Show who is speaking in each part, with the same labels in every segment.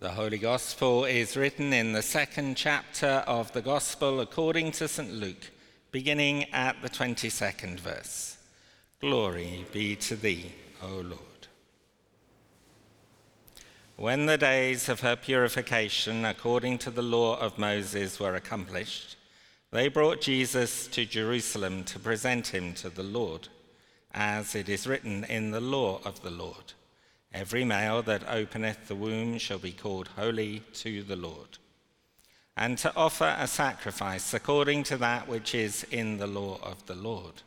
Speaker 1: The Holy Gospel is written in the second chapter of the Gospel according to St. Luke, beginning at the 22nd verse. Glory be to thee, O Lord. When the days of her purification according to the law of Moses were accomplished, they brought Jesus to Jerusalem to present him to the Lord, as it is written in the law of the Lord. Every male that openeth the womb shall be called holy to the Lord. And to offer a sacrifice according to that which is in the law of the Lord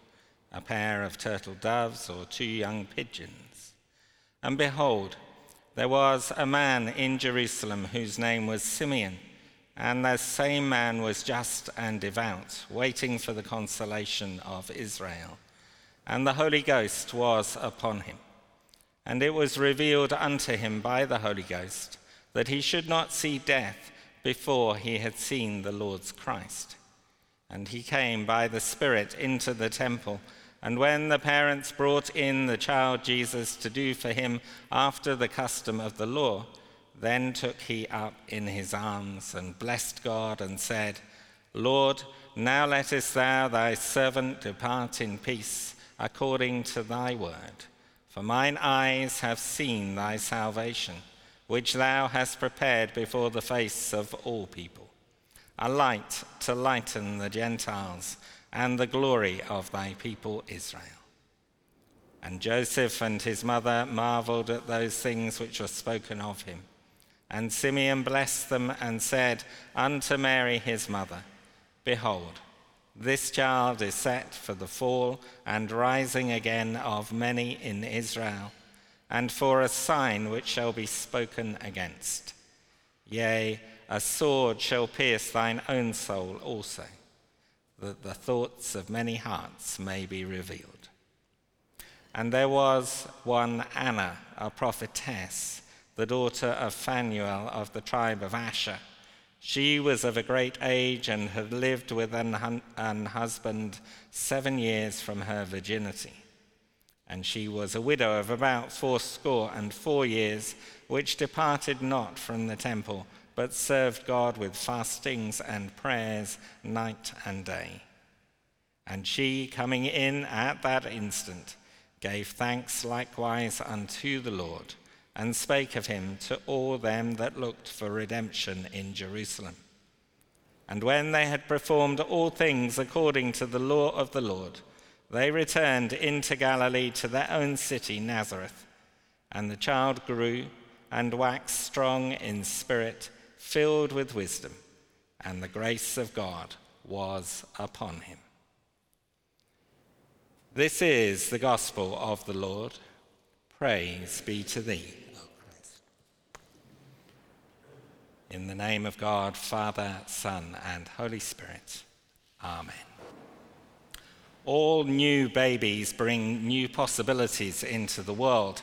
Speaker 1: a pair of turtle doves or two young pigeons. And behold, there was a man in Jerusalem whose name was Simeon, and that same man was just and devout, waiting for the consolation of Israel. And the Holy Ghost was upon him. And it was revealed unto him by the Holy Ghost that he should not see death before he had seen the Lord's Christ. And he came by the Spirit into the temple. And when the parents brought in the child Jesus to do for him after the custom of the law, then took he up in his arms and blessed God and said, Lord, now lettest thou thy servant depart in peace according to thy word. For mine eyes have seen thy salvation, which thou hast prepared before the face of all people, a light to lighten the Gentiles and the glory of thy people Israel. And Joseph and his mother marveled at those things which were spoken of him. And Simeon blessed them and said unto Mary his mother, Behold, this child is set for the fall and rising again of many in Israel, and for a sign which shall be spoken against. Yea, a sword shall pierce thine own soul also, that the thoughts of many hearts may be revealed. And there was one Anna, a prophetess, the daughter of Phanuel of the tribe of Asher she was of a great age and had lived with an, an husband seven years from her virginity. And she was a widow of about fourscore and four years, which departed not from the temple, but served God with fastings and prayers night and day. And she, coming in at that instant, gave thanks likewise unto the Lord and spake of him to all them that looked for redemption in Jerusalem. And when they had performed all things according to the law of the Lord, they returned into Galilee to their own city, Nazareth. And the child grew and waxed strong in spirit, filled with wisdom, and the grace of God was upon him. This is the gospel of the Lord. Praise be to thee. In the name of God, Father, Son, and Holy Spirit. Amen. All new babies bring new possibilities into the world.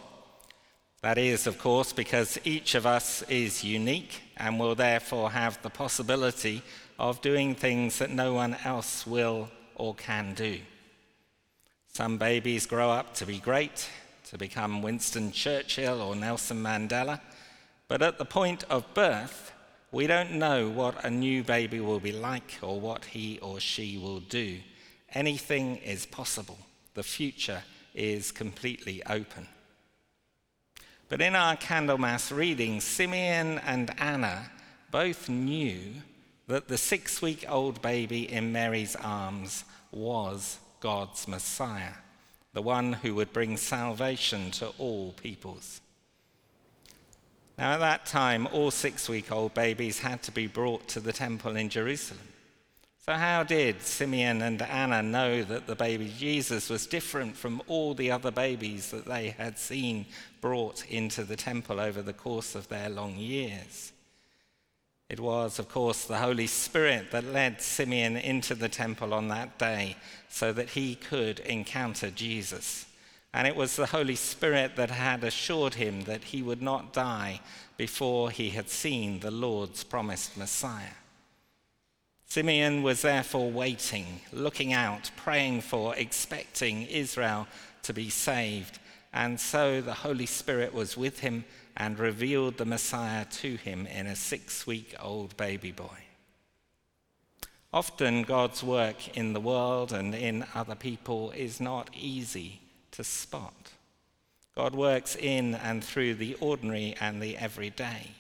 Speaker 1: That is, of course, because each of us is unique and will therefore have the possibility of doing things that no one else will or can do. Some babies grow up to be great, to become Winston Churchill or Nelson Mandela, but at the point of birth, we don't know what a new baby will be like or what he or she will do. Anything is possible. The future is completely open. But in our Candlemas reading, Simeon and Anna both knew that the six week old baby in Mary's arms was God's Messiah, the one who would bring salvation to all peoples. Now, at that time, all six week old babies had to be brought to the temple in Jerusalem. So, how did Simeon and Anna know that the baby Jesus was different from all the other babies that they had seen brought into the temple over the course of their long years? It was, of course, the Holy Spirit that led Simeon into the temple on that day so that he could encounter Jesus. And it was the Holy Spirit that had assured him that he would not die before he had seen the Lord's promised Messiah. Simeon was therefore waiting, looking out, praying for, expecting Israel to be saved. And so the Holy Spirit was with him and revealed the Messiah to him in a six week old baby boy. Often, God's work in the world and in other people is not easy to spot. God works in and through the ordinary and the everyday,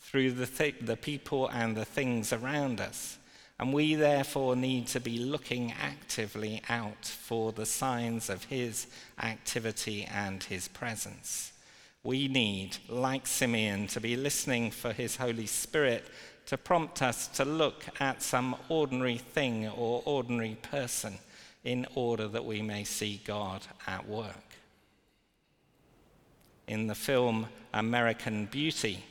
Speaker 1: through the, th- the people and the things around us. And we therefore need to be looking actively out for the signs of His activity and His presence. We need, like Simeon, to be listening for His Holy Spirit to prompt us to look at some ordinary thing or ordinary person in order that we may see God at work. In the film American Beauty,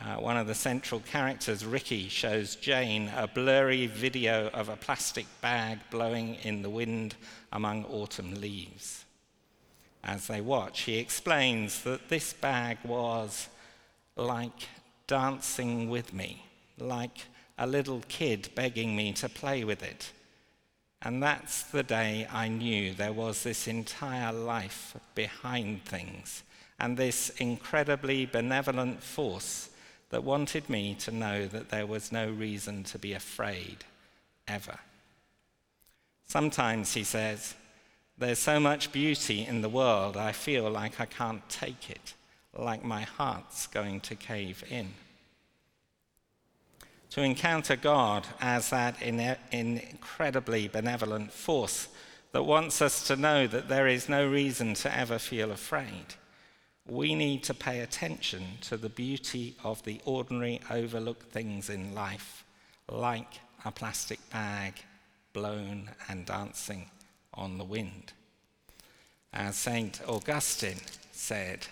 Speaker 1: uh, one of the central characters, Ricky, shows Jane a blurry video of a plastic bag blowing in the wind among autumn leaves. As they watch, he explains that this bag was like dancing with me, like a little kid begging me to play with it. And that's the day I knew there was this entire life behind things and this incredibly benevolent force that wanted me to know that there was no reason to be afraid ever. Sometimes, he says, there's so much beauty in the world, I feel like I can't take it, like my heart's going to cave in to encounter God as that incredibly benevolent force that wants us to know that there is no reason to ever feel afraid. We need to pay attention to the beauty of the ordinary, overlooked things in life, like a plastic bag blown and dancing on the wind. As St. Augustine said,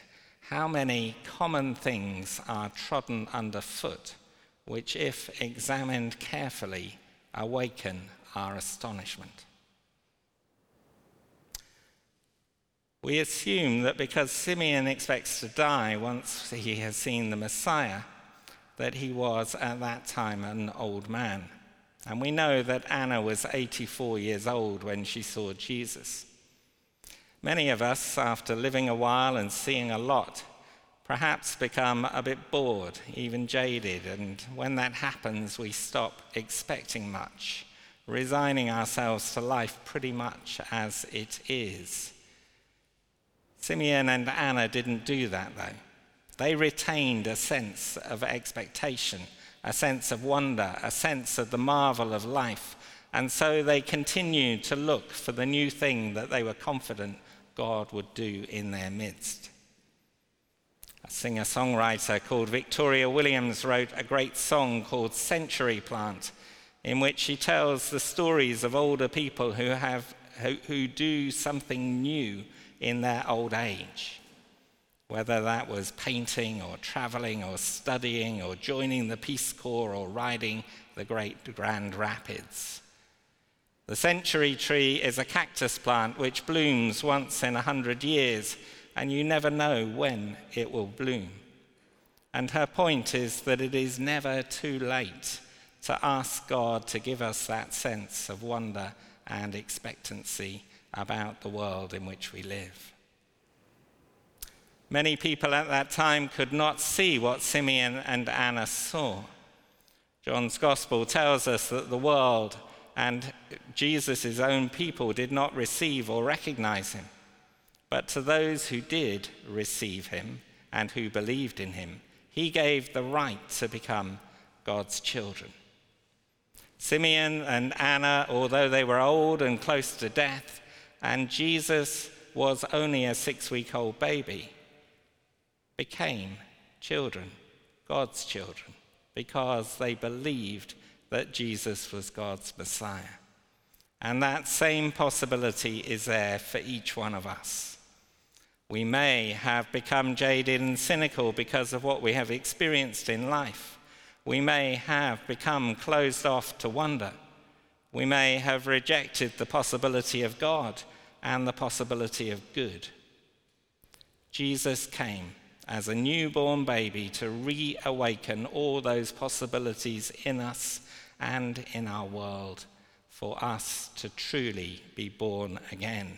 Speaker 1: how many common things are trodden underfoot which, if examined carefully, awaken our astonishment. We assume that because Simeon expects to die once he has seen the Messiah, that he was at that time an old man. And we know that Anna was 84 years old when she saw Jesus. Many of us, after living a while and seeing a lot, perhaps become a bit bored, even jaded, and when that happens, we stop expecting much, resigning ourselves to life pretty much as it is. Simeon and Anna didn't do that, though. They retained a sense of expectation, a sense of wonder, a sense of the marvel of life, and so they continued to look for the new thing that they were confident God would do in their midst. A singer songwriter called Victoria Williams wrote a great song called Century Plant, in which she tells the stories of older people who, have, who, who do something new in their old age. Whether that was painting or traveling or studying or joining the Peace Corps or riding the Great Grand Rapids. The century tree is a cactus plant which blooms once in a hundred years and you never know when it will bloom. And her point is that it is never too late to ask God to give us that sense of wonder and expectancy about the world in which we live. Many people at that time could not see what Simeon and Anna saw. John's gospel tells us that the world and Jesus' own people did not receive or recognize him. But to those who did receive him and who believed in him, he gave the right to become God's children. Simeon and Anna, although they were old and close to death, and Jesus was only a six week old baby, became children, God's children, because they believed that Jesus was God's Messiah. And that same possibility is there for each one of us. We may have become jaded and cynical because of what we have experienced in life. We may have become closed off to wonder. We may have rejected the possibility of God and the possibility of good. Jesus came as a newborn baby to reawaken all those possibilities in us and in our world for us to truly be born again.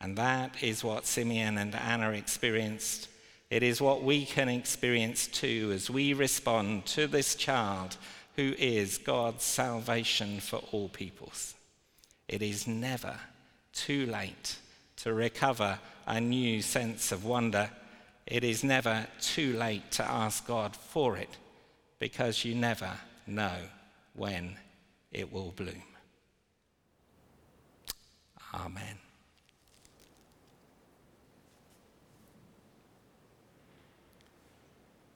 Speaker 1: And that is what Simeon and Anna experienced It is what we can experience too as we respond to this child who is God's salvation for all peoples. It is never too late to recover a new sense of wonder. It is never too late to ask God for it because you never know when it will bloom. Amen.